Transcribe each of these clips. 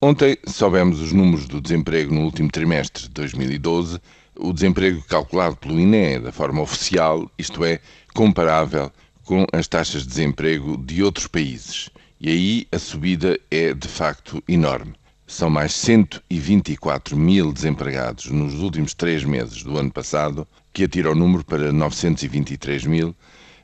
Ontem soubemos os números do desemprego no último trimestre de 2012, o desemprego calculado pelo INE da forma oficial, isto é, comparável com as taxas de desemprego de outros países. E aí a subida é de facto enorme. São mais 124 mil desempregados nos últimos três meses do ano passado, que atira o número para 923 mil.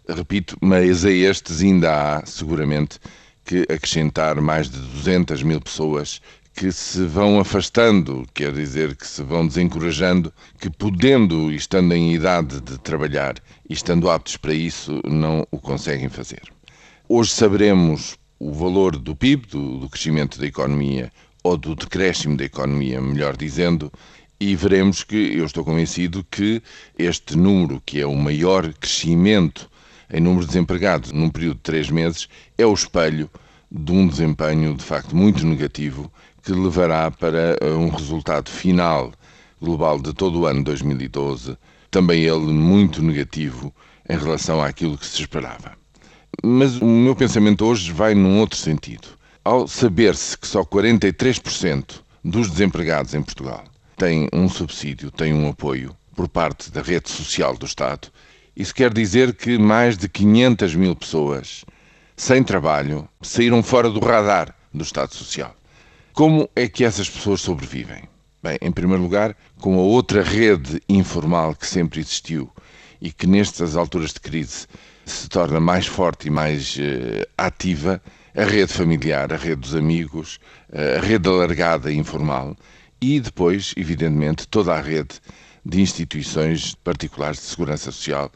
Repito, mas a estes ainda há, seguramente, que acrescentar mais de 200 mil pessoas que se vão afastando, quer dizer, que se vão desencorajando, que podendo e estando em idade de trabalhar e estando aptos para isso, não o conseguem fazer. Hoje saberemos o valor do PIB, do, do crescimento da economia, ou do decréscimo da economia, melhor dizendo, e veremos que, eu estou convencido que este número, que é o maior crescimento em número de desempregados num período de três meses, é o espelho de um desempenho de facto muito negativo que levará para eh, um resultado final global de todo o ano 2012, também ele muito negativo em relação àquilo que se esperava. Mas o meu pensamento hoje vai num outro sentido. Ao saber-se que só 43% dos desempregados em Portugal têm um subsídio, têm um apoio por parte da rede social do Estado, isso quer dizer que mais de 500 mil pessoas sem trabalho saíram fora do radar do Estado Social. Como é que essas pessoas sobrevivem? Bem, em primeiro lugar, com a outra rede informal que sempre existiu e que nestas alturas de crise se torna mais forte e mais uh, ativa, a rede familiar, a rede dos amigos, uh, a rede alargada e informal e depois, evidentemente, toda a rede de instituições particulares de segurança social.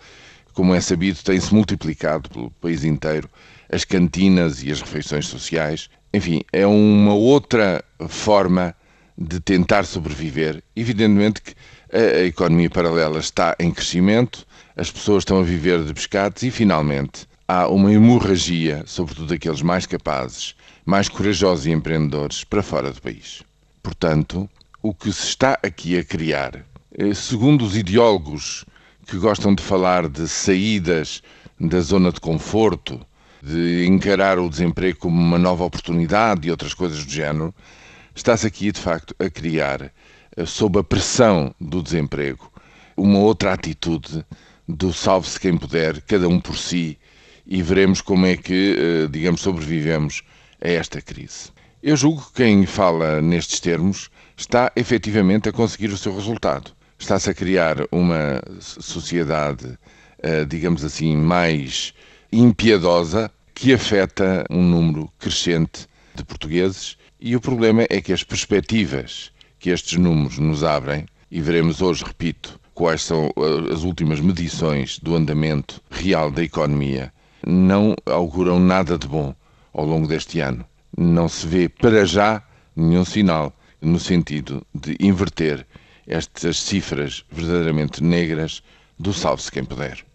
Como é sabido, tem-se multiplicado pelo país inteiro as cantinas e as refeições sociais. Enfim, é uma outra forma de tentar sobreviver. Evidentemente que a economia paralela está em crescimento, as pessoas estão a viver de pescados e, finalmente, há uma hemorragia, sobretudo daqueles mais capazes, mais corajosos e empreendedores, para fora do país. Portanto, o que se está aqui a criar, segundo os ideólogos que gostam de falar de saídas da zona de conforto, de encarar o desemprego como uma nova oportunidade e outras coisas do género, está-se aqui de facto a criar, eh, sob a pressão do desemprego, uma outra atitude do salve-se quem puder, cada um por si, e veremos como é que, eh, digamos, sobrevivemos a esta crise. Eu julgo que quem fala nestes termos está efetivamente a conseguir o seu resultado. Está-se a criar uma sociedade, eh, digamos assim, mais impiedosa que afeta um número crescente de portugueses e o problema é que as perspectivas que estes números nos abrem, e veremos hoje, repito, quais são eh, as últimas medições do andamento real da economia, não auguram nada de bom ao longo deste ano. Não se vê para já nenhum sinal no sentido de inverter estas cifras verdadeiramente negras do salve-se quem puder.